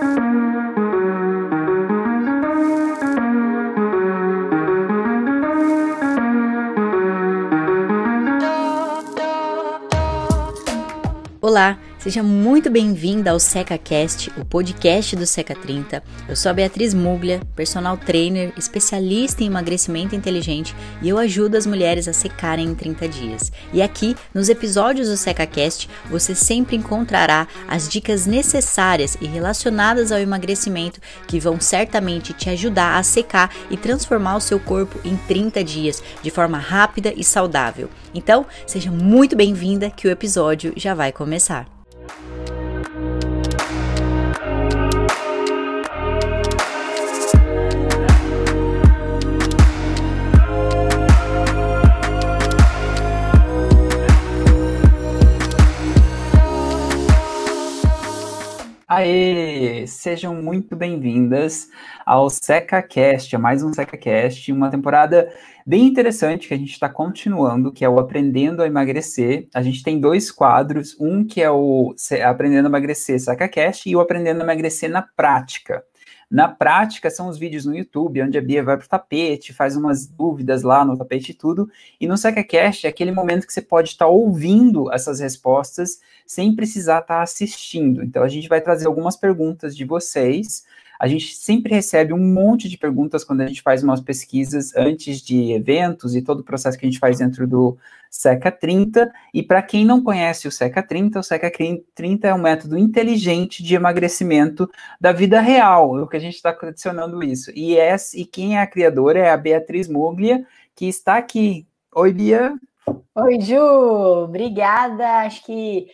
Thank you. Seja muito bem-vinda ao SecaCast, o podcast do Seca 30. Eu sou a Beatriz Muglia, personal trainer, especialista em emagrecimento inteligente e eu ajudo as mulheres a secarem em 30 dias. E aqui, nos episódios do SecaCast, você sempre encontrará as dicas necessárias e relacionadas ao emagrecimento que vão certamente te ajudar a secar e transformar o seu corpo em 30 dias de forma rápida e saudável. Então, seja muito bem-vinda que o episódio já vai começar. Aê! Sejam muito bem-vindas ao SecaCast, a mais um SecaCast, uma temporada bem interessante que a gente está continuando, que é o Aprendendo a Emagrecer. A gente tem dois quadros, um que é o Aprendendo a Emagrecer SecaCast e o Aprendendo a Emagrecer na Prática. Na prática, são os vídeos no YouTube, onde a Bia vai para o tapete, faz umas dúvidas lá no tapete e tudo. E no SecaCast é aquele momento que você pode estar tá ouvindo essas respostas sem precisar estar tá assistindo. Então, a gente vai trazer algumas perguntas de vocês a gente sempre recebe um monte de perguntas quando a gente faz umas pesquisas antes de eventos e todo o processo que a gente faz dentro do Seca 30. E para quem não conhece o Seca 30, o Seca 30 é um método inteligente de emagrecimento da vida real, é o que a gente está adicionando isso. E, é, e quem é a criadora é a Beatriz Moglia, que está aqui. Oi, Bia. Oi, Ju. Obrigada. Acho que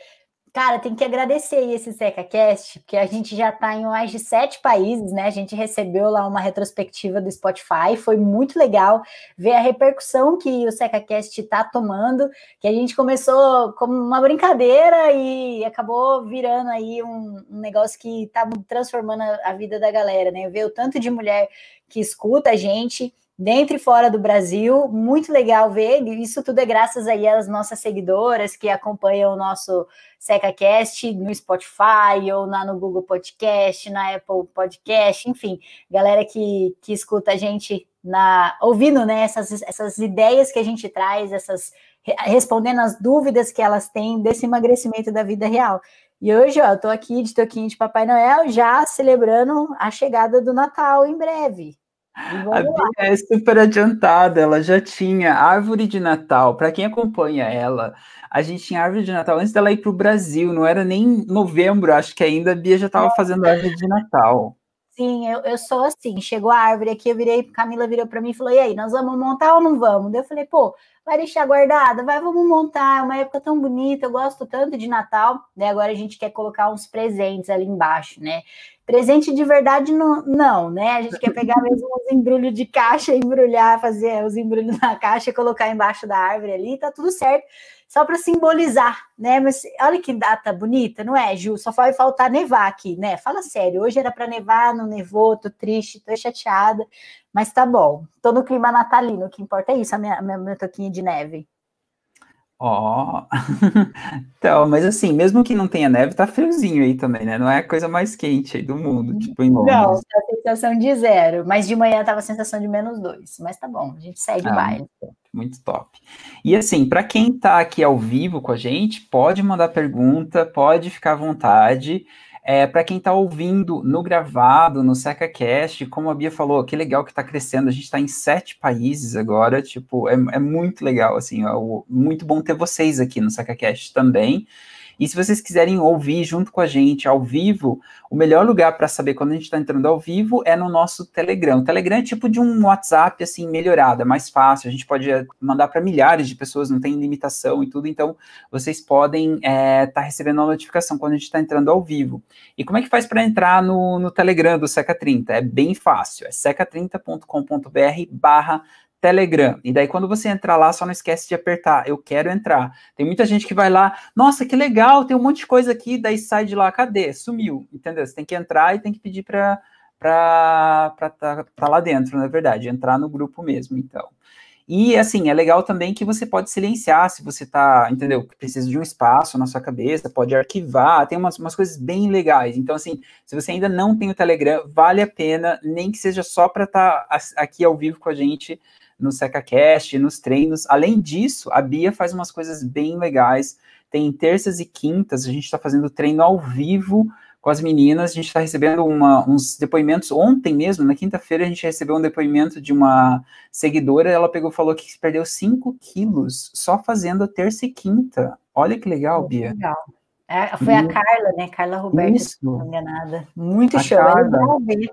Cara, tem que agradecer esse SecaCast, porque a gente já está em mais de sete países, né? A gente recebeu lá uma retrospectiva do Spotify, foi muito legal ver a repercussão que o SecaCast está tomando, que a gente começou como uma brincadeira e acabou virando aí um, um negócio que está transformando a, a vida da galera, né? Ver o tanto de mulher que escuta a gente dentro e fora do Brasil. Muito legal ver. Isso tudo é graças aí às nossas seguidoras que acompanham o nosso SecaCast no Spotify ou na, no Google Podcast, na Apple Podcast, enfim, galera que, que escuta a gente na ouvindo né, essas, essas ideias que a gente traz, essas respondendo as dúvidas que elas têm desse emagrecimento da vida real. E hoje, ó, eu tô aqui de toquinho de Papai Noel, já celebrando a chegada do Natal em breve. A Bia é super adiantada, ela já tinha árvore de Natal. Para quem acompanha ela, a gente tinha árvore de Natal antes dela ir para o Brasil, não era nem novembro, acho que ainda a Bia já estava fazendo árvore de Natal. Sim, eu, eu sou assim. Chegou a árvore aqui, eu virei, Camila virou para mim e falou: e aí, nós vamos montar ou não vamos? Daí eu falei: pô, vai deixar guardada? Vai, vamos montar. É uma época tão bonita, eu gosto tanto de Natal. Daí agora a gente quer colocar uns presentes ali embaixo, né? Presente de verdade não, não, né? A gente quer pegar mesmo os embrulhos de caixa, embrulhar, fazer os embrulhos na caixa e colocar embaixo da árvore ali, tá tudo certo, só para simbolizar, né? Mas olha que data bonita, não é, Ju? Só vai faltar nevar aqui, né? Fala sério, hoje era para nevar, não nevou, tô triste, tô chateada, mas tá bom. Tô no clima natalino, o que importa é isso, a minha, minha, meu toquinho de neve. Ó, oh. então, mas assim, mesmo que não tenha neve, tá friozinho aí também, né? Não é a coisa mais quente aí do mundo, tipo em Londres. Não, tá a sensação de zero, mas de manhã tava a sensação de menos dois, mas tá bom, a gente segue ah, o baile. Muito top, muito top. E assim, para quem tá aqui ao vivo com a gente, pode mandar pergunta, pode ficar à vontade. É, para quem está ouvindo no gravado, no SecaCast, como a Bia falou, que legal que está crescendo. A gente está em sete países agora, tipo, é, é muito legal, assim, é muito bom ter vocês aqui no SecaCast também. E se vocês quiserem ouvir junto com a gente ao vivo, o melhor lugar para saber quando a gente está entrando ao vivo é no nosso Telegram. O Telegram é tipo de um WhatsApp assim melhorado, é mais fácil. A gente pode eh, mandar para milhares de pessoas, não tem limitação e tudo. Então vocês podem estar é, tá recebendo a notificação quando a gente está entrando ao vivo. E como é que faz para entrar no, no Telegram do Seca 30? É bem fácil. É seca30.com.br/barra Telegram. E daí, quando você entrar lá, só não esquece de apertar. Eu quero entrar. Tem muita gente que vai lá, nossa, que legal, tem um monte de coisa aqui, daí sai de lá, cadê? Sumiu, entendeu? Você tem que entrar e tem que pedir para para estar tá lá dentro, na verdade, entrar no grupo mesmo, então. E assim, é legal também que você pode silenciar se você tá, entendeu? Precisa de um espaço na sua cabeça, pode arquivar, tem umas, umas coisas bem legais. Então, assim, se você ainda não tem o Telegram, vale a pena, nem que seja só para estar tá aqui ao vivo com a gente no SecaCast, nos treinos. Além disso, a Bia faz umas coisas bem legais. Tem terças e quintas, a gente está fazendo treino ao vivo com as meninas. A gente está recebendo uma, uns depoimentos. Ontem mesmo, na quinta-feira, a gente recebeu um depoimento de uma seguidora. Ela pegou e falou que perdeu 5 quilos só fazendo a terça e quinta. Olha que legal, Bia. Legal. É, foi a Carla, né? Carla Roberto, Isso. não enganada. Muito show. Carla. É legal ver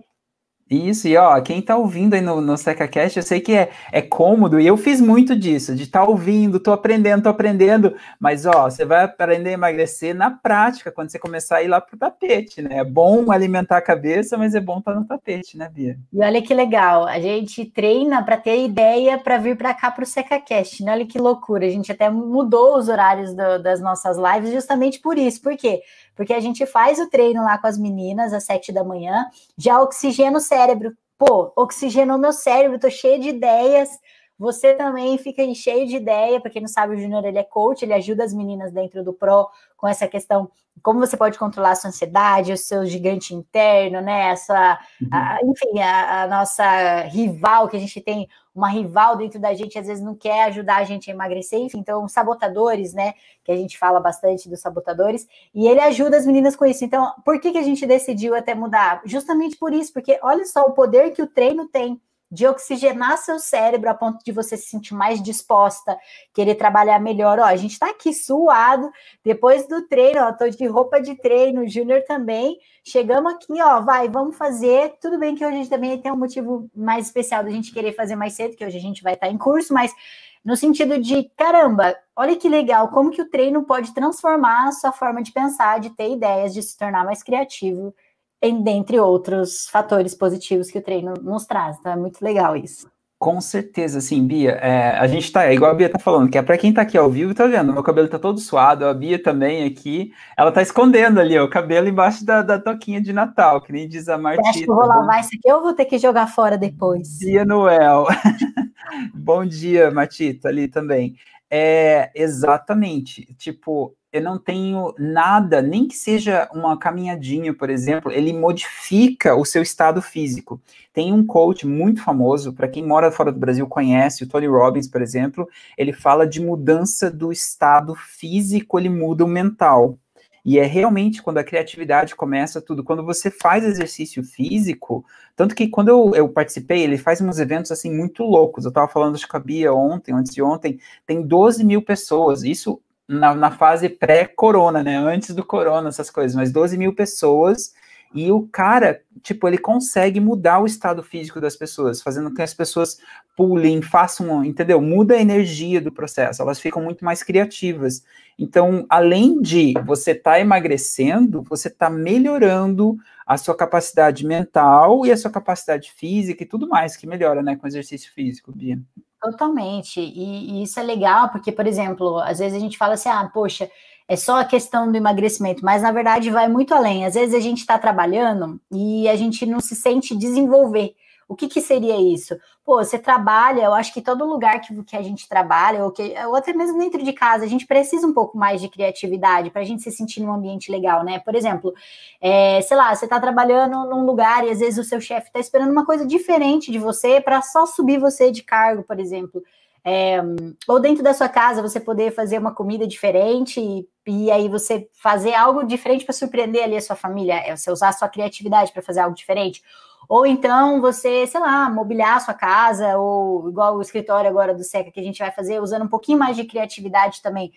isso, e ó, quem tá ouvindo aí no, no SecaCast, eu sei que é, é cômodo, e eu fiz muito disso, de estar tá ouvindo, tô aprendendo, tô aprendendo, mas ó, você vai aprender a emagrecer na prática, quando você começar a ir lá pro tapete, né? É bom alimentar a cabeça, mas é bom estar tá no tapete, né, Bia? E olha que legal, a gente treina para ter ideia para vir para cá pro SecaCast, né? Olha que loucura, a gente até mudou os horários do, das nossas lives justamente por isso, por quê? Porque a gente faz o treino lá com as meninas às sete da manhã, já oxigena o cérebro. Pô, oxigenou meu cérebro, tô cheio de ideias. Você também fica cheio de ideia, para quem não sabe, o Júnior ele é coach, ele ajuda as meninas dentro do Pro com essa questão, como você pode controlar a sua ansiedade, o seu gigante interno, né? Essa, uhum. a, enfim, a, a, nossa rival, que a gente tem uma rival dentro da gente, às vezes não quer ajudar a gente a emagrecer, enfim, então sabotadores, né? Que a gente fala bastante dos sabotadores, e ele ajuda as meninas com isso. Então, por que, que a gente decidiu até mudar? Justamente por isso, porque olha só o poder que o treino tem de oxigenar seu cérebro a ponto de você se sentir mais disposta, querer trabalhar melhor. Ó, a gente tá aqui suado, depois do treino, ó, tô de roupa de treino, Júnior também. Chegamos aqui, ó, vai, vamos fazer. Tudo bem que hoje a gente também tem um motivo mais especial da gente querer fazer mais cedo, que hoje a gente vai estar tá em curso, mas no sentido de, caramba, olha que legal, como que o treino pode transformar a sua forma de pensar, de ter ideias, de se tornar mais criativo, dentre outros fatores positivos que o treino nos traz. Então é muito legal isso. Com certeza, sim, Bia. É, a gente tá, é igual a Bia tá falando, que é para quem tá aqui ao vivo, tá vendo? Meu cabelo tá todo suado, a Bia também aqui. Ela tá escondendo ali, ó, o cabelo embaixo da, da toquinha de Natal, que nem diz a Martita. Acho que eu vou lavar isso aqui ou vou ter que jogar fora depois? Dia Noel. Bom dia, Martita, ali também. É, exatamente. Tipo, eu não tenho nada, nem que seja uma caminhadinha, por exemplo, ele modifica o seu estado físico. Tem um coach muito famoso, para quem mora fora do Brasil conhece, o Tony Robbins, por exemplo, ele fala de mudança do estado físico, ele muda o mental. E é realmente quando a criatividade começa tudo. Quando você faz exercício físico, tanto que quando eu, eu participei, ele faz uns eventos assim muito loucos. Eu estava falando acho que a Bia ontem, antes de ontem, tem 12 mil pessoas. Isso na, na fase pré-corona, né? Antes do corona, essas coisas, mas 12 mil pessoas. E o cara, tipo, ele consegue mudar o estado físico das pessoas, fazendo com que as pessoas pulem, façam, entendeu? Muda a energia do processo, elas ficam muito mais criativas. Então, além de você estar tá emagrecendo, você está melhorando a sua capacidade mental e a sua capacidade física e tudo mais que melhora, né, com exercício físico, Bia. Totalmente. E, e, isso é legal, porque, por exemplo, às vezes a gente fala assim, ah, poxa, é só a questão do emagrecimento, mas na verdade vai muito além. Às vezes a gente está trabalhando e a gente não se sente desenvolver. O que, que seria isso? Pô, você trabalha, eu acho que todo lugar que, que a gente trabalha, ou, que, ou até mesmo dentro de casa, a gente precisa um pouco mais de criatividade para a gente se sentir num ambiente legal, né? Por exemplo, é, sei lá, você está trabalhando num lugar e às vezes o seu chefe está esperando uma coisa diferente de você para só subir você de cargo, por exemplo. É, ou dentro da sua casa você poder fazer uma comida diferente e, e aí você fazer algo diferente para surpreender ali a sua família, é você usar a sua criatividade para fazer algo diferente ou então você, sei lá, mobiliar a sua casa, ou igual o escritório agora do Seca que a gente vai fazer, usando um pouquinho mais de criatividade também.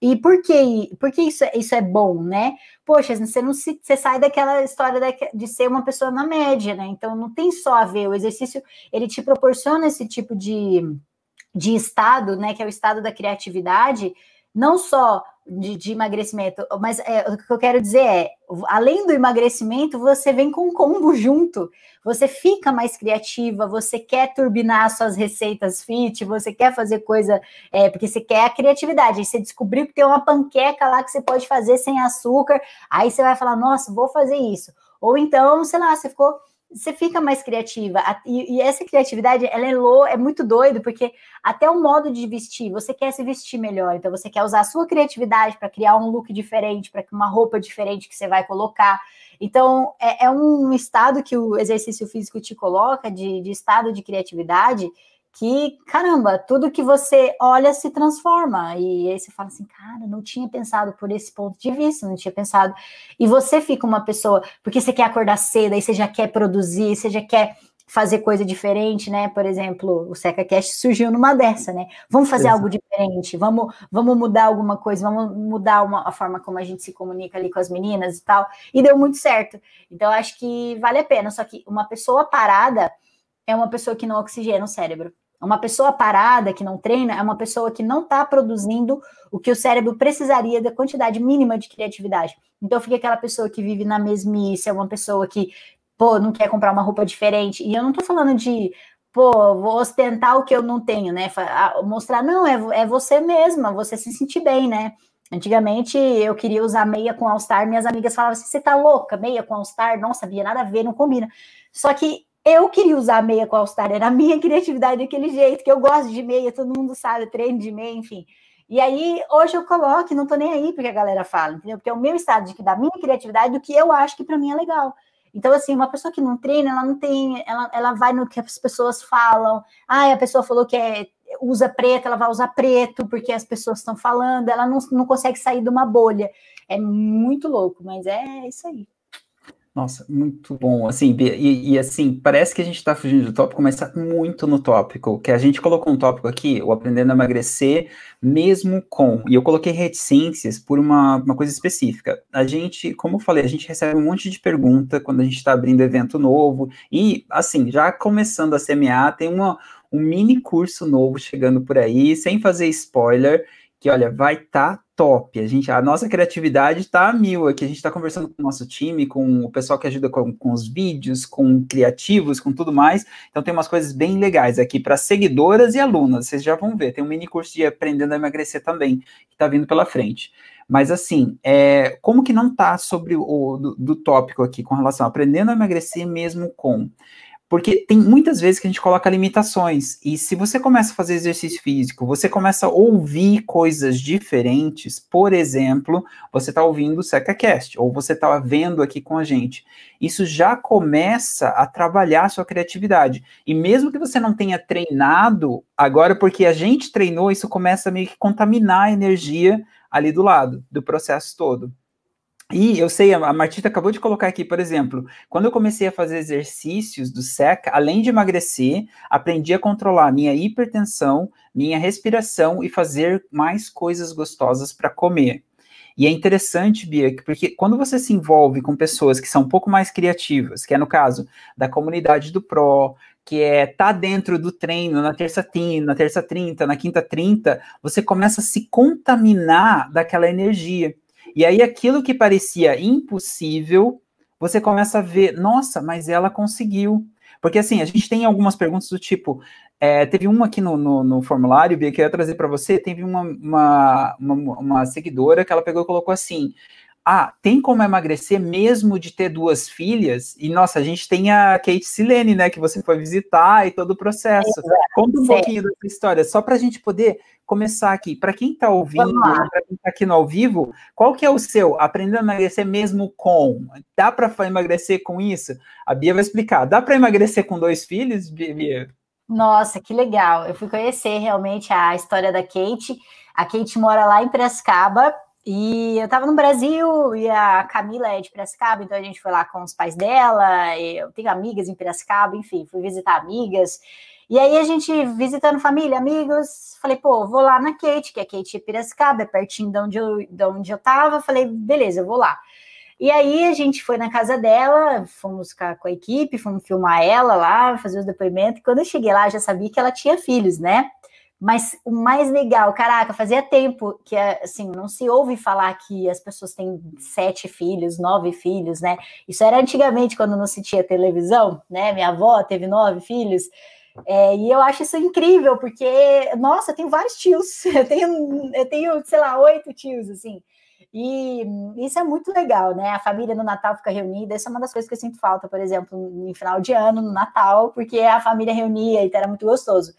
E por que, por que isso, é, isso é bom, né? Poxa, você não se, você sai daquela história de ser uma pessoa na média, né? Então não tem só a ver, o exercício ele te proporciona esse tipo de, de estado, né? Que é o estado da criatividade, não só de, de, emagrecimento, mas é, o que eu quero dizer é, além do emagrecimento, você vem com um combo junto, você fica mais criativa, você quer turbinar suas receitas fit, você quer fazer coisa, é, porque você quer a criatividade, aí você descobriu que tem uma panqueca lá que você pode fazer sem açúcar, aí você vai falar, nossa, vou fazer isso, ou então, sei lá, você ficou você fica mais criativa. E, e, essa criatividade, ela é, lou, é muito doido, porque até o modo de vestir, você quer se vestir melhor, então você quer usar a sua criatividade para criar um look diferente, para uma roupa diferente que você vai colocar. Então, é, é, um estado que o exercício físico te coloca, de, de estado de criatividade, que, caramba, tudo que você olha se transforma. E aí você fala assim, cara, não tinha pensado por esse ponto de vista, não tinha pensado. E você fica uma pessoa, porque você quer acordar cedo, aí você já quer produzir, você já quer fazer coisa diferente, né? Por exemplo, o SecaCast surgiu numa dessa, né? Vamos fazer Exato. algo diferente, vamos, vamos mudar alguma coisa, vamos mudar uma, a forma como a gente se comunica ali com as meninas e tal. E deu muito certo. Então, acho que vale a pena. Só que uma pessoa parada é uma pessoa que não oxigena o cérebro. Uma pessoa parada que não treina é uma pessoa que não está produzindo o que o cérebro precisaria da quantidade mínima de criatividade. Então fica aquela pessoa que vive na mesmice, é uma pessoa que, pô, não quer comprar uma roupa diferente. E eu não estou falando de, pô, vou ostentar o que eu não tenho, né? Mostrar, não, é, é você mesma, você se sentir bem, né? Antigamente eu queria usar meia com All-Star, minhas amigas falavam assim: você tá louca, meia com All-Star? Não sabia nada a ver, não combina. Só que eu queria usar meia com All-Star, era a minha criatividade daquele jeito, que eu gosto de meia, todo mundo sabe, treino de meia, enfim. E aí, hoje eu coloco, não tô nem aí porque a galera fala, entendeu? Porque é o meu estado de que da minha criatividade do que eu acho que para mim é legal. Então, assim, uma pessoa que não treina, ela não tem, ela, ela vai no que as pessoas falam. Ah, a pessoa falou que é, usa preto, ela vai usar preto porque as pessoas estão falando, ela não, não consegue sair de uma bolha. É muito louco, mas é isso aí. Nossa, muito bom. Assim, e, e, assim, parece que a gente está fugindo do tópico, mas está muito no tópico. Que a gente colocou um tópico aqui, o aprendendo a emagrecer, mesmo com. E eu coloquei reticências por uma, uma coisa específica. A gente, como eu falei, a gente recebe um monte de pergunta quando a gente está abrindo evento novo. E, assim, já começando a semear, tem uma, um mini curso novo chegando por aí, sem fazer spoiler que olha, vai estar tá top. A gente, a nossa criatividade está a mil aqui. A gente está conversando com o nosso time, com o pessoal que ajuda com, com, os vídeos, com criativos, com tudo mais. Então tem umas coisas bem legais aqui para seguidoras e alunas. Vocês já vão ver. Tem um mini curso de aprendendo a emagrecer também que está vindo pela frente. Mas assim, é, como que não está sobre o do, do tópico aqui com relação a aprendendo a emagrecer mesmo com porque tem muitas vezes que a gente coloca limitações. E se você começa a fazer exercício físico, você começa a ouvir coisas diferentes, por exemplo, você está ouvindo o SecaCast, ou você está vendo aqui com a gente. Isso já começa a trabalhar a sua criatividade. E mesmo que você não tenha treinado, agora porque a gente treinou, isso começa a meio que contaminar a energia ali do lado, do processo todo. E eu sei, a Martita acabou de colocar aqui, por exemplo, quando eu comecei a fazer exercícios do SECA, além de emagrecer, aprendi a controlar minha hipertensão, minha respiração e fazer mais coisas gostosas para comer. E é interessante, Bia, porque quando você se envolve com pessoas que são um pouco mais criativas, que é no caso da comunidade do Pro, que é tá dentro do treino na terça 30, na terça 30, na quinta 30, você começa a se contaminar daquela energia. E aí aquilo que parecia impossível, você começa a ver, nossa, mas ela conseguiu. Porque assim, a gente tem algumas perguntas do tipo, é, teve uma aqui no, no, no formulário, Bia, que eu ia trazer para você, teve uma, uma, uma, uma seguidora que ela pegou e colocou assim, ah, tem como emagrecer mesmo de ter duas filhas? E, nossa, a gente tem a Kate Silene, né, que você foi visitar e todo o processo. Exato, Conta um sim. pouquinho dessa história, só para a gente poder começar aqui. Para quem está ouvindo, para quem está aqui no ao vivo, qual que é o seu? Aprender a emagrecer mesmo com? Dá para emagrecer com isso? A Bia vai explicar. Dá para emagrecer com dois filhos, Bia? Nossa, que legal. Eu fui conhecer realmente a história da Kate. A Kate mora lá em Piracicaba, e eu estava no Brasil e a Camila é de Piracicaba, então a gente foi lá com os pais dela. Eu tenho amigas em Piracicaba, enfim, fui visitar amigas. E aí a gente visitando família, amigos, falei, pô, vou lá na Kate, que é Kate Piracicaba, é pertinho de onde eu, de onde eu tava. Falei, beleza, eu vou lá. E aí a gente foi na casa dela, fomos com a, equipe, fomos filmar ela lá, fazer os depoimentos. E quando eu cheguei lá, já sabia que ela tinha filhos, né? Mas o mais legal, caraca, fazia tempo que assim não se ouve falar que as pessoas têm sete filhos, nove filhos, né? Isso era antigamente quando não se tinha televisão, né? Minha avó teve nove filhos. É, e eu acho isso incrível, porque, nossa, eu tenho vários tios, eu tenho, eu tenho, sei lá, oito tios, assim. E isso é muito legal, né? A família no Natal fica reunida. Essa é uma das coisas que eu sinto falta, por exemplo, no final de ano, no Natal, porque a família reunia, então era muito gostoso.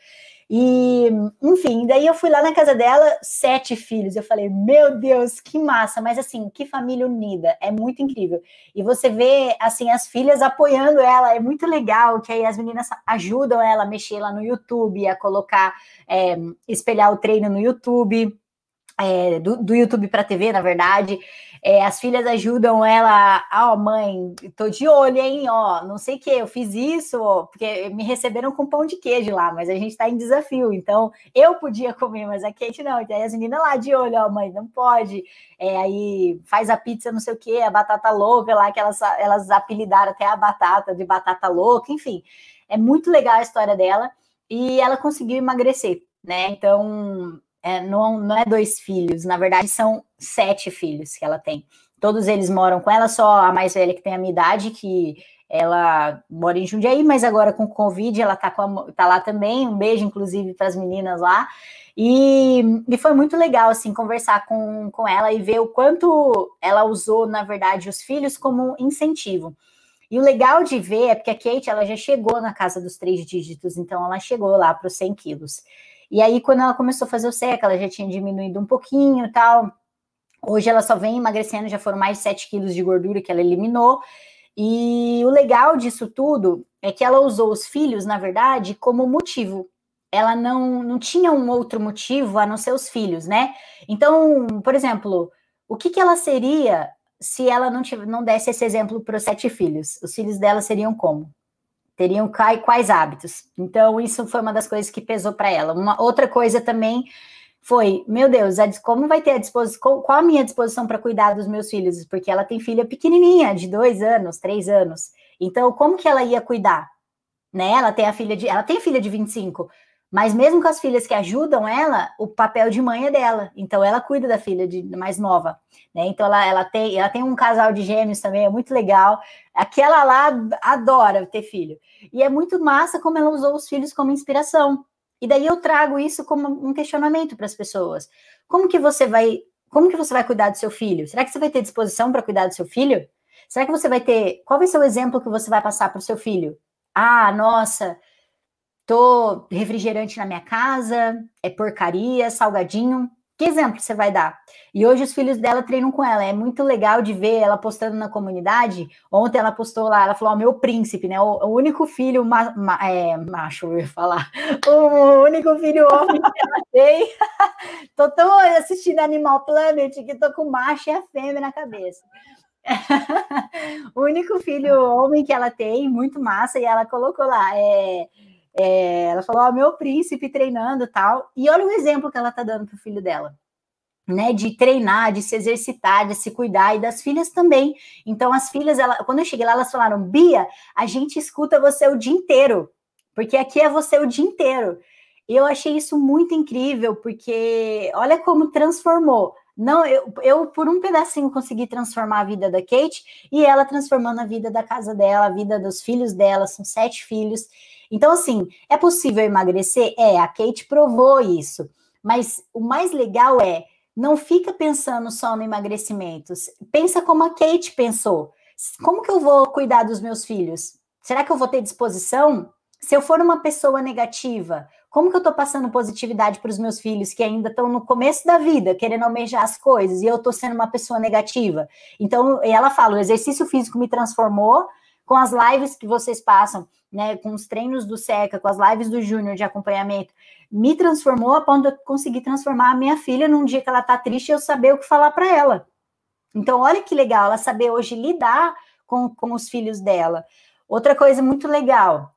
E, enfim, daí eu fui lá na casa dela, sete filhos. Eu falei, meu Deus, que massa! Mas assim, que família unida, é muito incrível. E você vê, assim, as filhas apoiando ela, é muito legal, que aí as meninas ajudam ela a mexer lá no YouTube, a colocar, é, espelhar o treino no YouTube, é, do, do YouTube para TV, na verdade. É, as filhas ajudam ela, ó, oh, mãe, tô de olho, hein, ó, não sei o que, eu fiz isso, porque me receberam com pão de queijo lá, mas a gente tá em desafio, então eu podia comer, mas a Kate não, então aí as meninas lá de olho, ó, mãe, não pode, é, aí faz a pizza, não sei o que, a batata louca lá, que elas, elas apelidaram até a batata de batata louca, enfim, é muito legal a história dela, e ela conseguiu emagrecer, né, então é, não, não é dois filhos, na verdade são sete filhos que ela tem. Todos eles moram com ela, só a mais velha que tem a minha idade, que ela mora em Jundiaí, mas agora com Covid ela tá, a, tá lá também. Um beijo, inclusive, para as meninas lá. E, e, foi muito legal, assim, conversar com, com ela e ver o quanto ela usou, na verdade, os filhos como incentivo. E o legal de ver é porque a Kate, ela já chegou na casa dos três dígitos, então ela chegou lá para os 100 quilos. E aí, quando ela começou a fazer o seca, ela já tinha diminuído um pouquinho tal. Hoje ela só vem emagrecendo, já foram mais de 7 quilos de gordura que ela eliminou. E o legal disso tudo é que ela usou os filhos, na verdade, como motivo. Ela não, não tinha um outro motivo a não ser os filhos, né? Então, por exemplo, o que, que ela seria se ela não, tivesse, não desse esse exemplo para os sete filhos? Os filhos dela seriam como? Teriam quais hábitos. Então, isso foi uma das coisas que pesou para ela. Uma outra coisa também foi, meu Deus, como vai ter a disposição, qual a minha disposição para cuidar dos meus filhos? Porque ela tem filha pequenininha, de dois anos, três anos. Então, como que ela ia cuidar? Né? Ela tem a filha de, ela tem filha de 25, mas mesmo com as filhas que ajudam ela, o papel de mãe é dela. Então ela cuida da filha de, mais nova, né? Então ela, ela tem ela tem um casal de gêmeos também, é muito legal. Aquela lá adora ter filho. E é muito massa como ela usou os filhos como inspiração. E daí eu trago isso como um questionamento para as pessoas. Como que você vai como que você vai cuidar do seu filho? Será que você vai ter disposição para cuidar do seu filho? Será que você vai ter qual vai ser o exemplo que você vai passar para o seu filho? Ah, nossa, tô refrigerante na minha casa, é porcaria, salgadinho. Que exemplo você vai dar? E hoje os filhos dela treinam com ela. É muito legal de ver ela postando na comunidade. Ontem ela postou lá, ela falou: oh, meu príncipe, né? O, único filho ma, ma, é, macho, eu ia falar. O único filho homem que ela tem. tô tão assistindo Animal Planet que tô com macho e a fêmea na cabeça. o único filho homem que ela tem, muito massa, e ela colocou lá. É, é, ela falou, oh, meu príncipe treinando tal. E olha o exemplo que ela tá dando pro filho dela. Né, de treinar, de se exercitar, de se cuidar, e das filhas também. Então, as filhas, ela, quando eu cheguei lá, elas falaram: Bia, a gente escuta você o dia inteiro, porque aqui é você o dia inteiro. E eu achei isso muito incrível, porque olha como transformou. Não, eu, eu por um pedacinho consegui transformar a vida da Kate e ela transformando a vida da casa dela, a vida dos filhos dela, são sete filhos. Então, assim, é possível emagrecer? É, a Kate provou isso. Mas o mais legal é, não fica pensando só no emagrecimento. Pensa como a Kate pensou. Como que eu vou cuidar dos meus filhos? Será que eu vou ter disposição? Se eu for uma pessoa negativa, como que eu estou passando positividade para os meus filhos que ainda estão no começo da vida, querendo almejar as coisas, e eu estou sendo uma pessoa negativa? Então, ela fala: o exercício físico me transformou, com as lives que vocês passam, né, com os treinos do SECA, com as lives do Júnior de acompanhamento, me transformou a ponto de eu conseguir transformar a minha filha num dia que ela tá triste eu saber o que falar para ela. Então, olha que legal ela saber hoje lidar com, com os filhos dela. Outra coisa muito legal,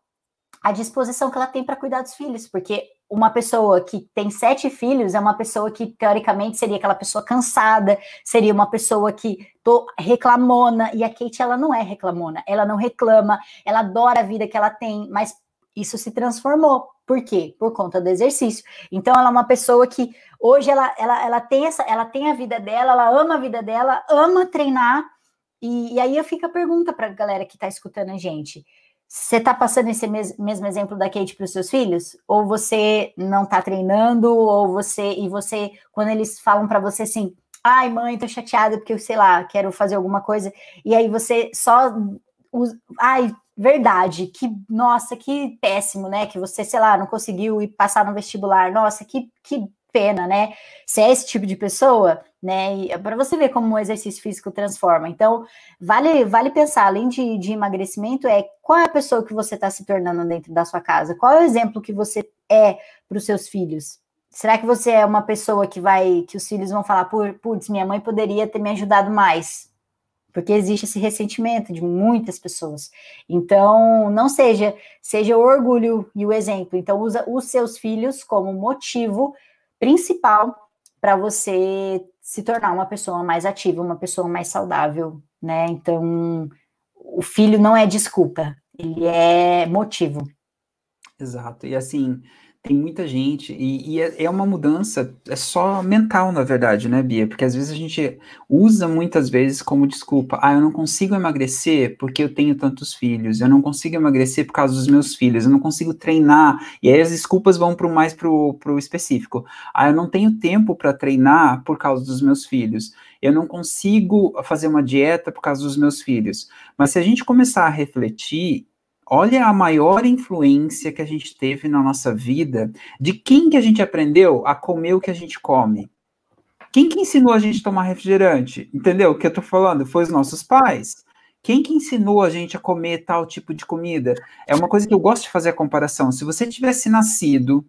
a disposição que ela tem para cuidar dos filhos, porque uma pessoa que tem sete filhos é uma pessoa que, teoricamente, seria aquela pessoa cansada, seria uma pessoa que tô reclamona, e a Kate, ela não é reclamona, ela não reclama, ela adora a vida que ela tem, mas isso se transformou. Por quê? Por conta do exercício. Então, ela é uma pessoa que hoje ela, ela, ela tem essa, ela tem a vida dela, ela ama a vida dela, ama treinar. E, e aí eu fico a pergunta para a galera que está escutando a gente. Você está passando esse mes mesmo exemplo da Kate para os seus filhos? Ou você não está treinando, ou você e você, quando eles falam para você assim, ai, mãe, tô chateada porque, sei lá, quero fazer alguma coisa, e aí você só. Ai, verdade, que, nossa, que péssimo, né? Que você, sei lá, não conseguiu ir passar no vestibular, nossa, que, que pena, né? Se é esse tipo de pessoa, né? Para você ver como o exercício físico transforma. Então, vale, vale pensar, além de, de emagrecimento, é qual é a pessoa que você está se tornando dentro da sua casa? Qual é o exemplo que você é para os seus filhos? Será que você é uma pessoa que vai, que os filhos vão falar, putz, minha mãe poderia ter me ajudado mais? Porque existe esse ressentimento de muitas pessoas. Então, não seja, seja o orgulho e o exemplo. Então, usa os seus filhos como motivo principal para você se tornar uma pessoa mais ativa, uma pessoa mais saudável, né? Então, o filho não é desculpa, ele é motivo. Exato. E assim, tem muita gente, e, e é, é uma mudança, é só mental, na verdade, né, Bia? Porque às vezes a gente usa muitas vezes como desculpa, ah, eu não consigo emagrecer porque eu tenho tantos filhos, eu não consigo emagrecer por causa dos meus filhos, eu não consigo treinar, e aí as desculpas vão pro, mais para o específico. Ah, eu não tenho tempo para treinar por causa dos meus filhos, eu não consigo fazer uma dieta por causa dos meus filhos. Mas se a gente começar a refletir Olha a maior influência que a gente teve na nossa vida de quem que a gente aprendeu a comer o que a gente come. Quem que ensinou a gente a tomar refrigerante? Entendeu o que eu tô falando? Foi os nossos pais. Quem que ensinou a gente a comer tal tipo de comida? É uma coisa que eu gosto de fazer a comparação. Se você tivesse nascido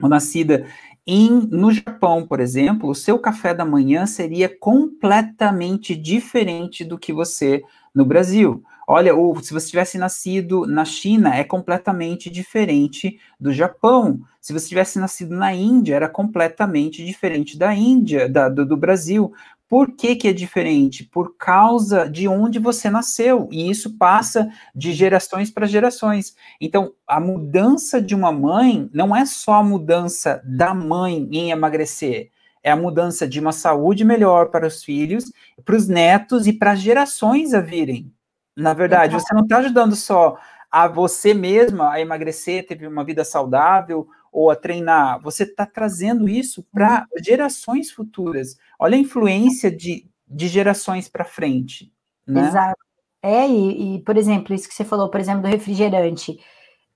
ou nascida em, no Japão, por exemplo, o seu café da manhã seria completamente diferente do que você no Brasil. Olha, ou se você tivesse nascido na China, é completamente diferente do Japão. Se você tivesse nascido na Índia, era completamente diferente da Índia, da, do, do Brasil. Por que, que é diferente? Por causa de onde você nasceu. E isso passa de gerações para gerações. Então, a mudança de uma mãe não é só a mudança da mãe em emagrecer é a mudança de uma saúde melhor para os filhos, para os netos e para as gerações a virem. Na verdade, você não está ajudando só a você mesma a emagrecer, ter uma vida saudável ou a treinar. Você está trazendo isso para gerações futuras. Olha a influência de, de gerações para frente. Né? Exato. É, e, e, por exemplo, isso que você falou, por exemplo, do refrigerante.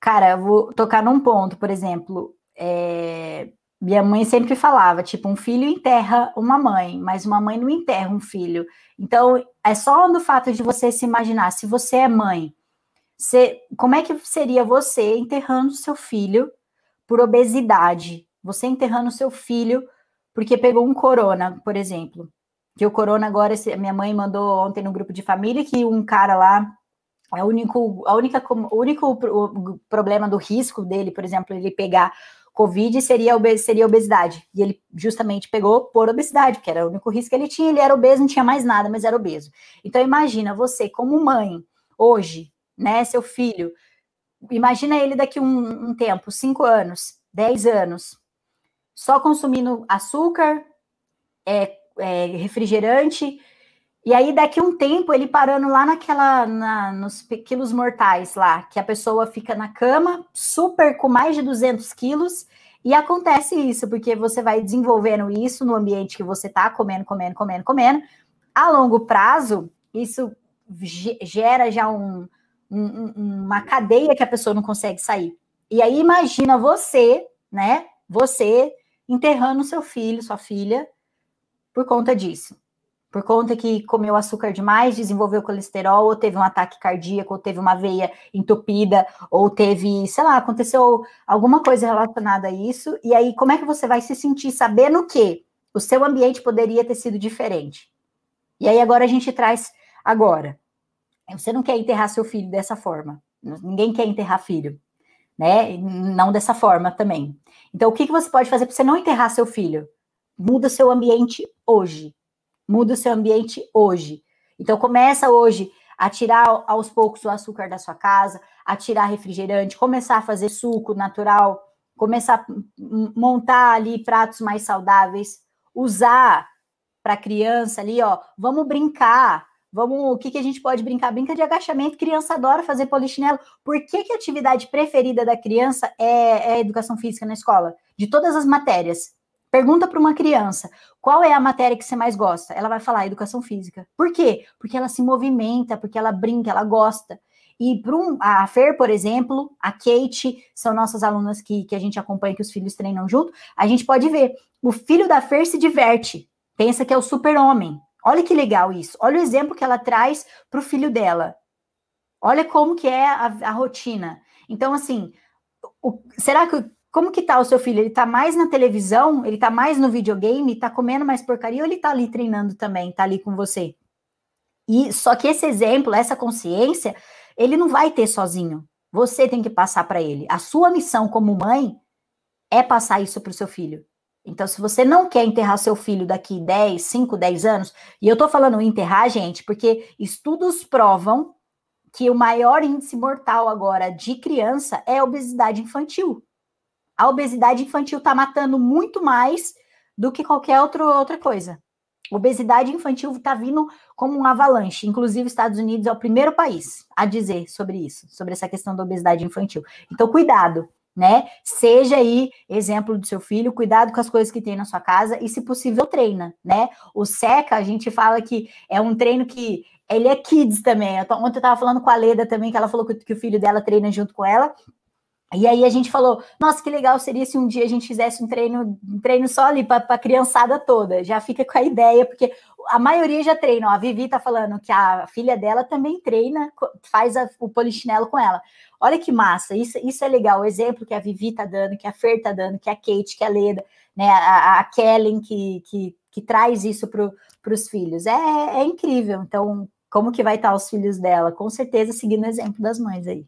Cara, eu vou tocar num ponto, por exemplo, é, minha mãe sempre falava, tipo, um filho enterra uma mãe, mas uma mãe não enterra um filho. Então, é só no fato de você se imaginar, se você é mãe, você, como é que seria você enterrando seu filho por obesidade? Você enterrando seu filho porque pegou um corona, por exemplo. Que o corona agora, minha mãe mandou ontem no grupo de família que um cara lá é o único, a única, o único problema do risco dele, por exemplo, ele pegar Covid seria, obes seria obesidade. E ele justamente pegou por obesidade, porque era o único risco que ele tinha. Ele era obeso, não tinha mais nada, mas era obeso. Então, imagina você, como mãe, hoje, né, seu filho, imagina ele daqui um, um tempo, cinco anos, dez anos, só consumindo açúcar, é, é, refrigerante, e aí, daqui um tempo, ele parando lá naquela, na, nos quilos mortais lá, que a pessoa fica na cama, super com mais de 200 quilos, e acontece isso, porque você vai desenvolvendo isso no ambiente que você tá comendo, comendo, comendo, comendo. A longo prazo, isso gera já um, um, uma cadeia que a pessoa não consegue sair. E aí, imagina você, né? Você enterrando seu filho, sua filha, por conta disso por conta que comeu açúcar demais, desenvolveu colesterol, ou teve um ataque cardíaco, ou teve uma veia entupida, ou teve, sei lá, aconteceu alguma coisa relacionada a isso. E aí, como é que você vai se sentir sabendo que o seu ambiente poderia ter sido diferente? E aí, agora a gente traz agora. Você não quer enterrar seu filho dessa forma. Ninguém quer enterrar filho, né? Não dessa forma também. Então, o que, que você pode fazer para você não enterrar seu filho? Muda seu ambiente hoje Muda o seu ambiente hoje. Então começa hoje a tirar aos poucos o açúcar da sua casa, a tirar refrigerante, começar a fazer suco natural, começar a montar ali pratos mais saudáveis, usar para criança ali, ó, vamos brincar, vamos, o que, que a gente pode brincar? Brinca de agachamento, criança adora fazer polichinelo. Por que, que a atividade preferida da criança é, é educação física na escola? De todas as matérias. Pergunta para uma criança qual é a matéria que você mais gosta. Ela vai falar educação física. Por quê? Porque ela se movimenta, porque ela brinca, ela gosta. E para um, a Fer, por exemplo, a Kate, são nossas alunas que, que a gente acompanha, que os filhos treinam junto, a gente pode ver. O filho da Fer se diverte, pensa que é o super-homem. Olha que legal isso. Olha o exemplo que ela traz para o filho dela. Olha como que é a, a rotina. Então, assim, o, será que como que tá o seu filho? Ele tá mais na televisão? Ele tá mais no videogame? Tá comendo mais porcaria ou ele tá ali treinando também, tá ali com você? E só que esse exemplo, essa consciência, ele não vai ter sozinho. Você tem que passar para ele. A sua missão como mãe é passar isso para o seu filho. Então, se você não quer enterrar seu filho daqui 10, 5, 10 anos, e eu tô falando enterrar, gente, porque estudos provam que o maior índice mortal agora de criança é a obesidade infantil. A obesidade infantil está matando muito mais do que qualquer outro, outra coisa. Obesidade infantil está vindo como um avalanche. Inclusive, os Estados Unidos é o primeiro país a dizer sobre isso, sobre essa questão da obesidade infantil. Então, cuidado, né? Seja aí exemplo do seu filho, cuidado com as coisas que tem na sua casa e, se possível, treina, né? O SECA, a gente fala que é um treino que ele é kids também. Ontem eu estava falando com a Leda também, que ela falou que o filho dela treina junto com ela. E aí a gente falou, nossa, que legal seria se um dia a gente fizesse um treino, um treino só ali para a criançada toda. Já fica com a ideia, porque a maioria já treina. Ó, a Vivi tá falando que a filha dela também treina, faz a, o polichinelo com ela. Olha que massa, isso, isso é legal. O exemplo que a Vivi tá dando, que a Fer tá dando, que a Kate, que a Leda, né, a, a Kellen que, que, que traz isso para os filhos. É, é incrível. Então, como que vai estar os filhos dela? Com certeza seguindo o exemplo das mães aí.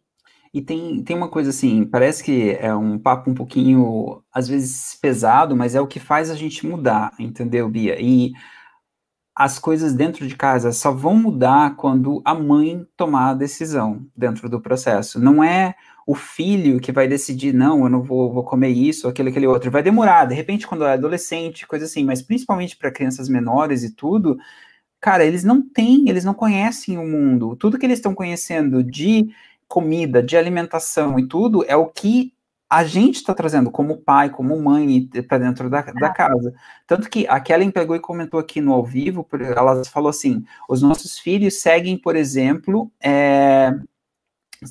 E tem, tem uma coisa assim, parece que é um papo um pouquinho, às vezes, pesado, mas é o que faz a gente mudar, entendeu, Bia? E as coisas dentro de casa só vão mudar quando a mãe tomar a decisão dentro do processo. Não é o filho que vai decidir, não, eu não vou, vou comer isso, aquele, aquele outro. Vai demorar, de repente, quando é adolescente, coisa assim, mas principalmente para crianças menores e tudo, cara, eles não têm, eles não conhecem o mundo. Tudo que eles estão conhecendo de comida, de alimentação e tudo, é o que a gente está trazendo como pai, como mãe para dentro da, da, casa. Tanto que a Kellen pegou e comentou aqui no ao vivo, ela falou assim: os nossos filhos seguem, por exemplo, é,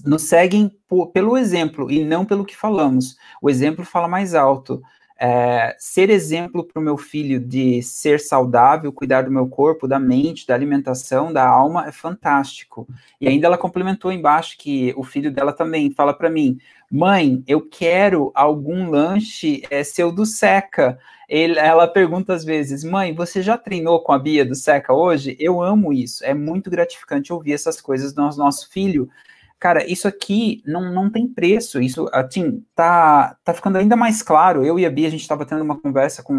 nos seguem por, pelo exemplo e não pelo que falamos. O exemplo fala mais alto. É, ser exemplo para o meu filho de ser saudável, cuidar do meu corpo, da mente, da alimentação, da alma, é fantástico. E ainda ela complementou embaixo que o filho dela também fala para mim: mãe, eu quero algum lanche é, seu do Seca. Ele, ela pergunta às vezes: mãe, você já treinou com a Bia do Seca hoje? Eu amo isso. É muito gratificante ouvir essas coisas do nosso filho cara, isso aqui não, não tem preço. Isso, assim, tá, tá ficando ainda mais claro. Eu e a Bia, a gente estava tendo uma conversa com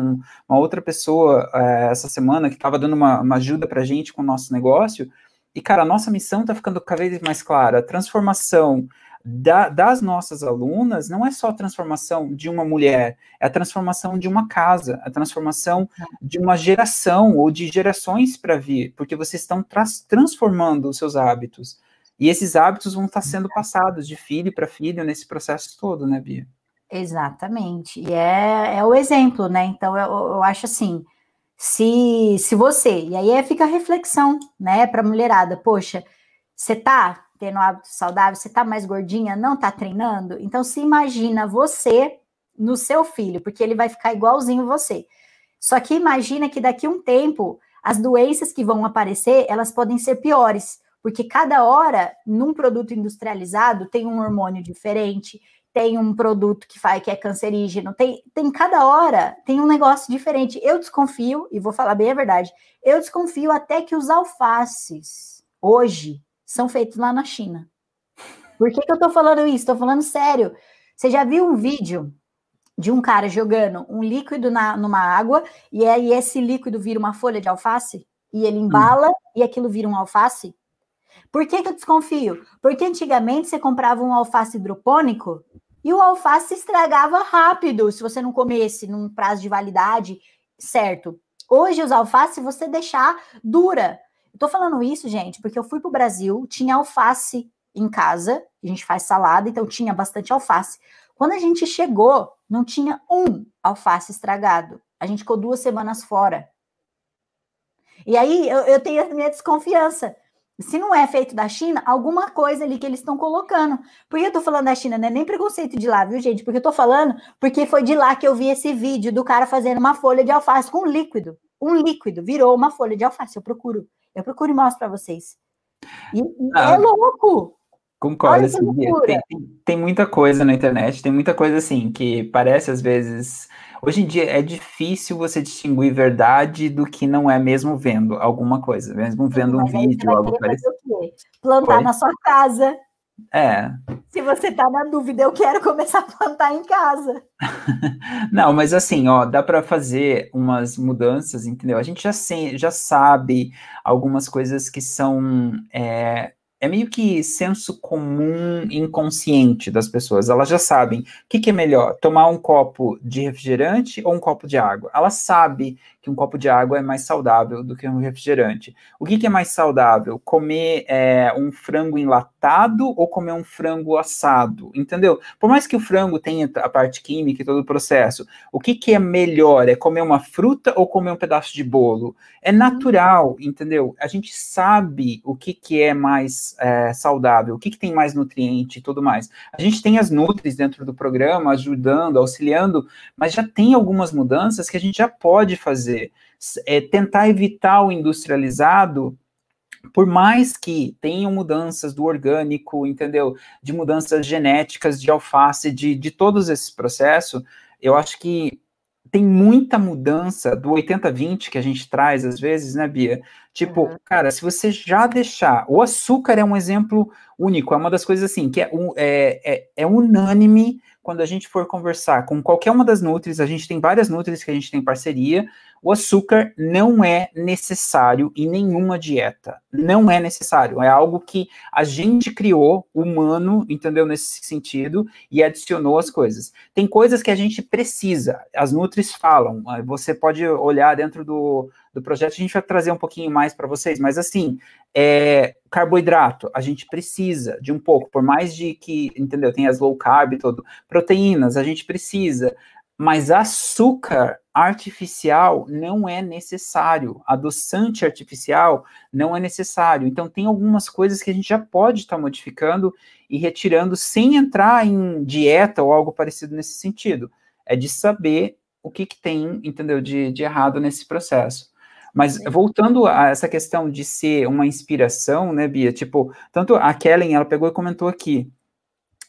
uma outra pessoa é, essa semana que estava dando uma, uma ajuda para a gente com o nosso negócio. E, cara, a nossa missão está ficando cada vez mais clara. A transformação da, das nossas alunas não é só a transformação de uma mulher, é a transformação de uma casa, a transformação de uma geração ou de gerações para vir, porque vocês estão tra transformando os seus hábitos. E esses hábitos vão estar sendo passados de filho para filho nesse processo todo, né, Bia? Exatamente. E é, é o exemplo, né? Então, eu, eu acho assim, se, se você, e aí fica a reflexão, né, para a mulherada, poxa, você tá tendo hábito saudável, você tá mais gordinha, não tá treinando? Então, se imagina você no seu filho, porque ele vai ficar igualzinho você. Só que imagina que daqui a um tempo, as doenças que vão aparecer, elas podem ser piores, porque cada hora, num produto industrializado, tem um hormônio diferente, tem um produto que faz que é cancerígeno, tem, tem cada hora tem um negócio diferente. Eu desconfio, e vou falar bem a verdade, eu desconfio até que os alfaces hoje são feitos lá na China. Por que, que eu tô falando isso? Tô falando sério. Você já viu um vídeo de um cara jogando um líquido na, numa água e aí esse líquido vira uma folha de alface? E ele embala hum. e aquilo vira um alface? Por que, que eu desconfio? Porque antigamente você comprava um alface hidropônico e o alface estragava rápido se você não comesse num prazo de validade certo. Hoje os alfaces você deixar dura. Tô falando isso, gente, porque eu fui para o Brasil, tinha alface em casa, a gente faz salada, então tinha bastante alface. Quando a gente chegou, não tinha um alface estragado. A gente ficou duas semanas fora. E aí eu, eu tenho a minha desconfiança. Se não é feito da China, alguma coisa ali que eles estão colocando. Por que eu tô falando da China? Não é nem preconceito de lá, viu, gente? Porque eu tô falando porque foi de lá que eu vi esse vídeo do cara fazendo uma folha de alface com líquido. Um líquido, virou uma folha de alface. Eu procuro. Eu procuro e mostro para vocês. E, ah, é louco! Concordo, assim, tem, tem, muita coisa na internet, tem muita coisa assim que parece às vezes. Hoje em dia é difícil você distinguir verdade do que não é mesmo vendo alguma coisa, mesmo vendo Mas um vídeo, algo parecido. Plantar na sua casa. É. Se você tá na dúvida, eu quero começar a plantar em casa. Não, mas assim, ó, dá para fazer umas mudanças, entendeu? A gente já, se, já sabe algumas coisas que são é, é meio que senso comum inconsciente das pessoas. Elas já sabem o que, que, é melhor, tomar um copo de refrigerante ou um copo de água. Ela sabe que um copo de água é mais saudável do que um refrigerante. O que, que é mais saudável? Comer é, um frango enlatado ou comer um frango assado? Entendeu? Por mais que o frango tenha a parte química e todo o processo, o que, que é melhor? É comer uma fruta ou comer um pedaço de bolo? É natural, entendeu? A gente sabe o que, que é mais é, saudável, o que, que tem mais nutriente e tudo mais. A gente tem as Nutris dentro do programa ajudando, auxiliando, mas já tem algumas mudanças que a gente já pode fazer fazer, é tentar evitar o industrializado, por mais que tenham mudanças do orgânico, entendeu? De mudanças genéticas de alface, de, de todos esses processos, eu acho que tem muita mudança do 80-20 que a gente traz às vezes, né, Bia? Tipo, uhum. cara, se você já deixar. O açúcar é um exemplo único, é uma das coisas assim, que é, é, é, é unânime quando a gente for conversar com qualquer uma das Nutris, a gente tem várias Nutris que a gente tem parceria, o açúcar não é necessário em nenhuma dieta. Não é necessário. É algo que a gente criou, humano, entendeu? Nesse sentido, e adicionou as coisas. Tem coisas que a gente precisa. As Nutris falam. Você pode olhar dentro do, do projeto, a gente vai trazer um pouquinho mais para vocês, mas assim, é, carboidrato, a gente precisa de um pouco, por mais de que, entendeu, tem as low carb tudo, proteínas, a gente precisa, mas açúcar artificial não é necessário, adoçante artificial não é necessário. Então, tem algumas coisas que a gente já pode estar tá modificando e retirando sem entrar em dieta ou algo parecido nesse sentido. É de saber o que, que tem, entendeu, de, de errado nesse processo. Mas voltando a essa questão de ser uma inspiração, né, Bia? Tipo, tanto a Kellen, ela pegou e comentou aqui,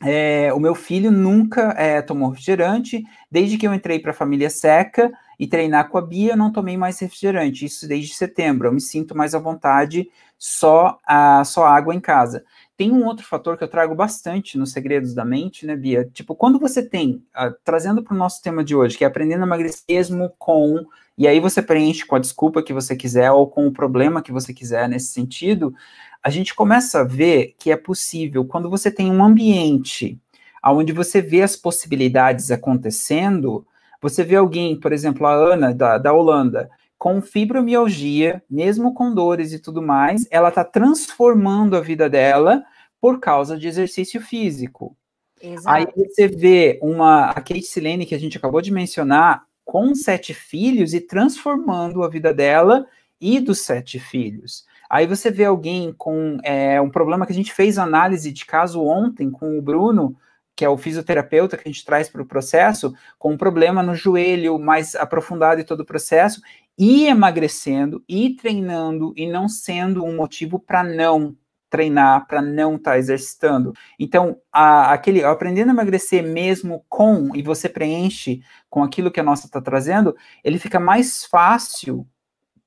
é, o meu filho nunca é, tomou refrigerante, desde que eu entrei para a família seca e treinar com a Bia, eu não tomei mais refrigerante, isso desde setembro, eu me sinto mais à vontade, só, a, só água em casa. Tem um outro fator que eu trago bastante nos segredos da mente, né, Bia? Tipo, quando você tem, uh, trazendo para o nosso tema de hoje, que é aprendendo a emagrecer mesmo com, e aí você preenche com a desculpa que você quiser ou com o problema que você quiser nesse sentido, a gente começa a ver que é possível quando você tem um ambiente onde você vê as possibilidades acontecendo, você vê alguém, por exemplo, a Ana da, da Holanda, com fibromialgia, mesmo com dores e tudo mais, ela está transformando a vida dela por causa de exercício físico. Exato. Aí você vê uma, a Kate Silene, que a gente acabou de mencionar, com sete filhos e transformando a vida dela e dos sete filhos. Aí você vê alguém com é, um problema que a gente fez análise de caso ontem com o Bruno, que é o fisioterapeuta que a gente traz para o processo, com um problema no joelho mais aprofundado e todo o processo, e emagrecendo, e treinando, e não sendo um motivo para não treinar, para não estar tá exercitando. Então, a, aquele aprendendo a emagrecer mesmo com, e você preenche com aquilo que a nossa está trazendo, ele fica mais fácil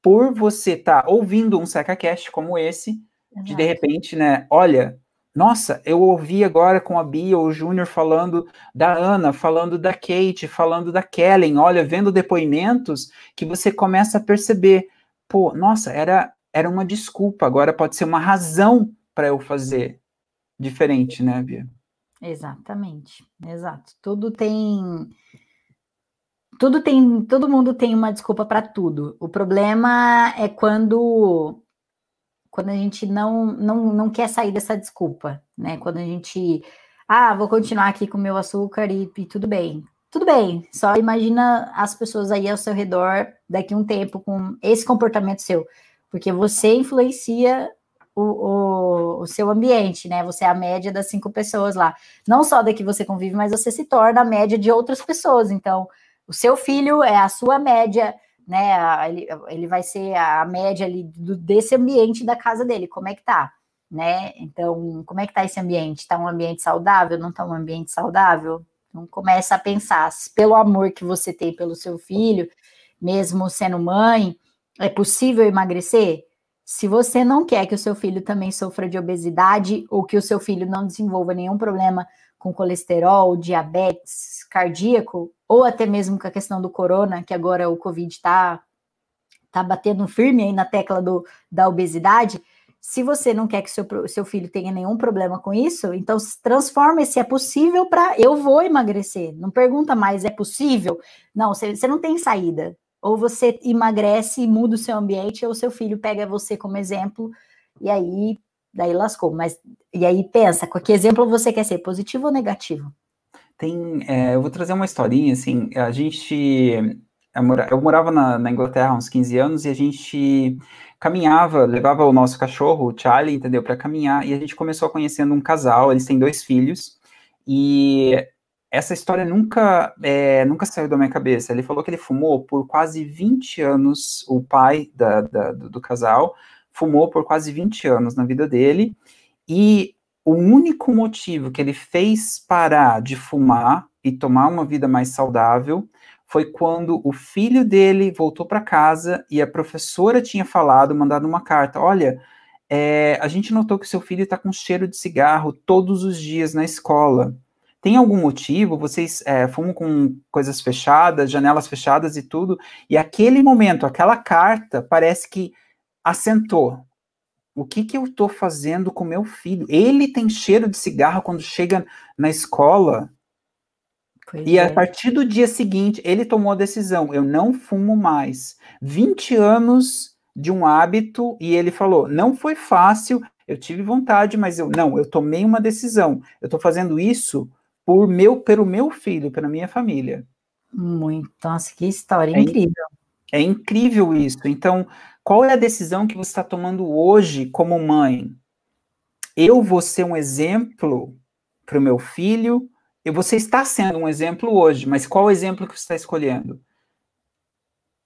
por você estar tá ouvindo um SecaCast como esse, Exato. de de repente, né, olha, nossa, eu ouvi agora com a Bia ou o Júnior falando da Ana, falando da Kate, falando da Kellen, olha, vendo depoimentos que você começa a perceber, pô, nossa, era, era uma desculpa, agora pode ser uma razão para eu fazer diferente, né, Bia? Exatamente, exato. Tudo tem tudo tem, todo mundo tem uma desculpa para tudo. O problema é quando quando a gente não, não, não quer sair dessa desculpa, né? Quando a gente, ah, vou continuar aqui com meu açúcar e, e tudo bem. tudo bem, só imagina as pessoas aí ao seu redor daqui a um tempo com esse comportamento seu, porque você influencia o, o, o, seu ambiente, né? Você é a média das cinco pessoas lá. Não só da que você convive, mas você se torna a média de outras pessoas. Então, o seu filho é a sua média, né? Ele, ele vai ser a média ali do, desse ambiente da casa dele. Como é que tá? Né? Então, como é que tá esse ambiente? Tá um ambiente saudável? Não tá um ambiente saudável? Então, começa a pensar, pelo amor que você tem pelo seu filho, mesmo sendo mãe, é possível emagrecer? Se você não quer que o seu filho também sofra de obesidade ou que o seu filho não desenvolva nenhum problema com colesterol, diabetes cardíaco, ou até mesmo com a questão do corona, que agora o Covid está tá batendo firme aí na tecla do, da obesidade, se você não quer que seu, seu filho tenha nenhum problema com isso, então transforma se é possível para eu vou emagrecer. Não pergunta mais, é possível? Não, você, você não tem saída. Ou você emagrece e muda o seu ambiente, ou seu filho pega você como exemplo, e aí daí lascou. Mas e aí pensa, com que exemplo você quer ser, positivo ou negativo? Tem, é, eu vou trazer uma historinha, assim, a gente, eu morava na, na, Inglaterra há uns 15 anos, e a gente caminhava, levava o nosso cachorro, o Charlie, entendeu, para caminhar, e a gente começou conhecendo um casal, eles têm dois filhos, e essa história nunca, é, nunca saiu da minha cabeça. Ele falou que ele fumou por quase 20 anos, o pai da, da, do, do casal fumou por quase 20 anos na vida dele, e o único motivo que ele fez parar de fumar e tomar uma vida mais saudável foi quando o filho dele voltou para casa e a professora tinha falado, mandado uma carta: Olha, é, a gente notou que seu filho está com cheiro de cigarro todos os dias na escola. Tem algum motivo? Vocês é, fumam com coisas fechadas, janelas fechadas e tudo? E aquele momento, aquela carta, parece que assentou. O que, que eu estou fazendo com meu filho? Ele tem cheiro de cigarro quando chega na escola. Pois e é. a partir do dia seguinte, ele tomou a decisão: eu não fumo mais. 20 anos de um hábito, e ele falou: não foi fácil, eu tive vontade, mas eu não, eu tomei uma decisão. Eu estou fazendo isso por meu, pelo meu filho, pela minha família. Muito, nossa, que história é incrível. É incrível isso. Então, qual é a decisão que você está tomando hoje como mãe? Eu vou ser um exemplo para o meu filho. E você está sendo um exemplo hoje, mas qual o exemplo que você está escolhendo?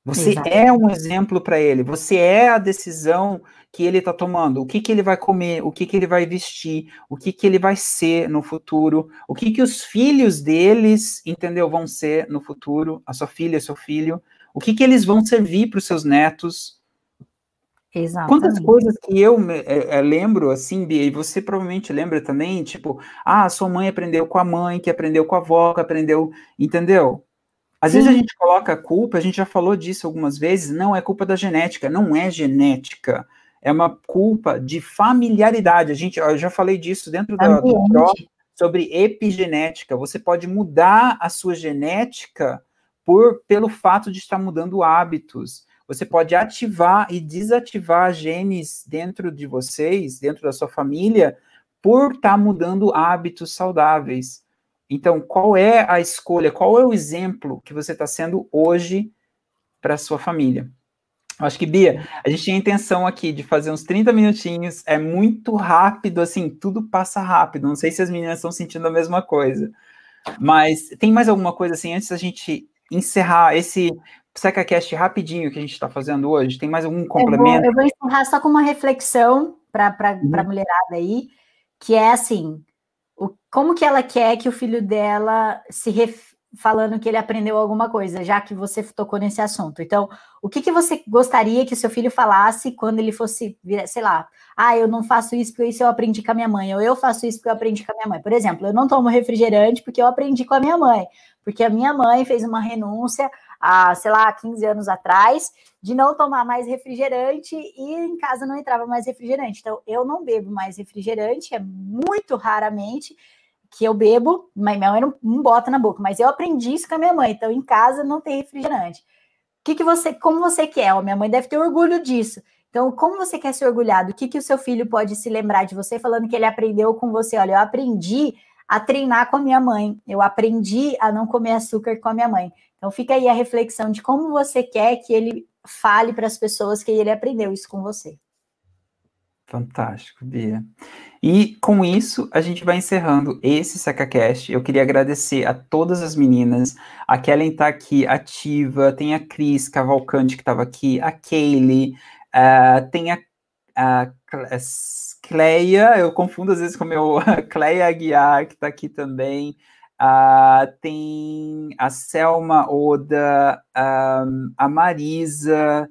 Você Exato. é um exemplo para ele, você é a decisão que ele está tomando, o que, que ele vai comer, o que, que ele vai vestir, o que, que ele vai ser no futuro, o que, que os filhos deles, entendeu, vão ser no futuro, a sua filha, seu filho, o que, que eles vão servir para os seus netos. Exato. Quantas coisas que eu é, é, lembro, assim, Bia, e você provavelmente lembra também, tipo, ah, sua mãe aprendeu com a mãe, que aprendeu com a avó, que aprendeu, entendeu? Às Sim. vezes a gente coloca a culpa, a gente já falou disso algumas vezes, não é culpa da genética, não é genética, é uma culpa de familiaridade. A gente, eu já falei disso dentro da, do PRO, sobre epigenética. Você pode mudar a sua genética por pelo fato de estar mudando hábitos. Você pode ativar e desativar genes dentro de vocês, dentro da sua família, por estar mudando hábitos saudáveis. Então, qual é a escolha, qual é o exemplo que você está sendo hoje para a sua família? Acho que, Bia, a gente tinha a intenção aqui de fazer uns 30 minutinhos, é muito rápido, assim, tudo passa rápido. Não sei se as meninas estão sentindo a mesma coisa. Mas tem mais alguma coisa assim, antes da gente encerrar esse SecaCast rapidinho que a gente está fazendo hoje? Tem mais algum complemento? Eu vou, eu vou encerrar só com uma reflexão para uhum. a mulherada aí, que é assim: o, como que ela quer que o filho dela se ref, falando que ele aprendeu alguma coisa, já que você tocou nesse assunto. Então, o que, que você gostaria que seu filho falasse quando ele fosse, sei lá, ah, eu não faço isso porque isso eu aprendi com a minha mãe, ou eu faço isso porque eu aprendi com a minha mãe. Por exemplo, eu não tomo refrigerante porque eu aprendi com a minha mãe, porque a minha mãe fez uma renúncia há, sei lá, 15 anos atrás, de não tomar mais refrigerante e em casa não entrava mais refrigerante. Então, eu não bebo mais refrigerante, é muito raramente que eu bebo, minha mãe não, não, bota na boca, mas eu aprendi isso com a minha mãe, então em casa não tem refrigerante. O que, que você, como você quer? Ó, minha mãe deve ter orgulho disso. Então, como você quer ser orgulhado? O que, que o seu filho pode se lembrar de você falando que ele aprendeu com você? Olha, eu aprendi a treinar com a minha mãe. Eu aprendi a não comer açúcar com a minha mãe. Então fica aí a reflexão de como você quer que ele fale para as pessoas que ele aprendeu isso com você. Fantástico, Bia. E com isso, a gente vai encerrando esse SecaCast. Eu queria agradecer a todas as meninas. A Kellen está aqui ativa, tem a Cris Cavalcante que estava aqui, a Kaylee, uh, tem a, a Cleia, eu confundo às vezes com o meu Cleia Aguiar, que está aqui também. Uh, tem a Selma Oda, um, a Marisa,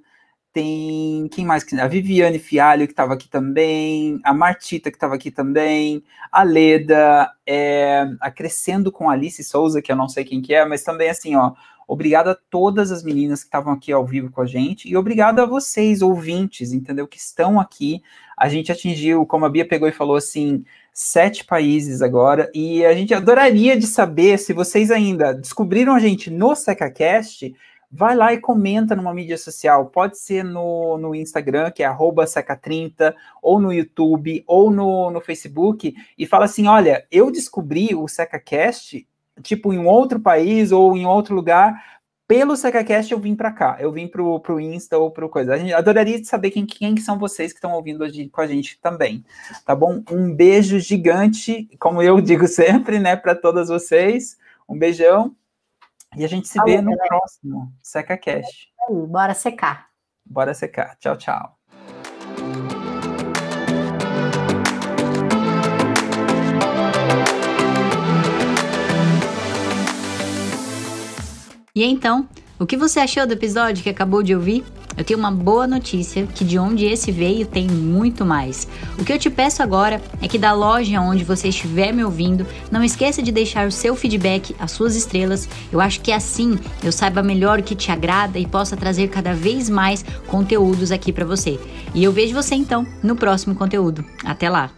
tem quem mais? A Viviane Fialho, que estava aqui também, a Martita, que estava aqui também, a Leda, é, a Crescendo com Alice Souza, que eu não sei quem que é, mas também assim, ó, obrigado a todas as meninas que estavam aqui ao vivo com a gente, e obrigado a vocês, ouvintes, entendeu, que estão aqui. A gente atingiu, como a Bia pegou e falou assim, sete países agora, e a gente adoraria de saber se vocês ainda descobriram a gente no SecaCast, vai lá e comenta numa mídia social. Pode ser no, no Instagram, que é seca30, ou no YouTube, ou no, no Facebook, e fala assim: olha, eu descobri o SecaCast, tipo, em outro país ou em outro lugar. Pelo SecaCast eu vim para cá, eu vim pro, pro Insta ou pro coisa. A gente adoraria saber quem, quem são vocês que estão ouvindo hoje com a gente também, tá bom? Um beijo gigante, como eu digo sempre, né, para todas vocês. Um beijão e a gente se vê no próximo Seca Cash. Bora secar. Bora secar. Tchau, tchau. E então, o que você achou do episódio que acabou de ouvir? Eu tenho uma boa notícia que de onde esse veio tem muito mais. O que eu te peço agora é que da loja onde você estiver me ouvindo, não esqueça de deixar o seu feedback, as suas estrelas. Eu acho que assim eu saiba melhor o que te agrada e possa trazer cada vez mais conteúdos aqui para você. E eu vejo você então no próximo conteúdo. Até lá.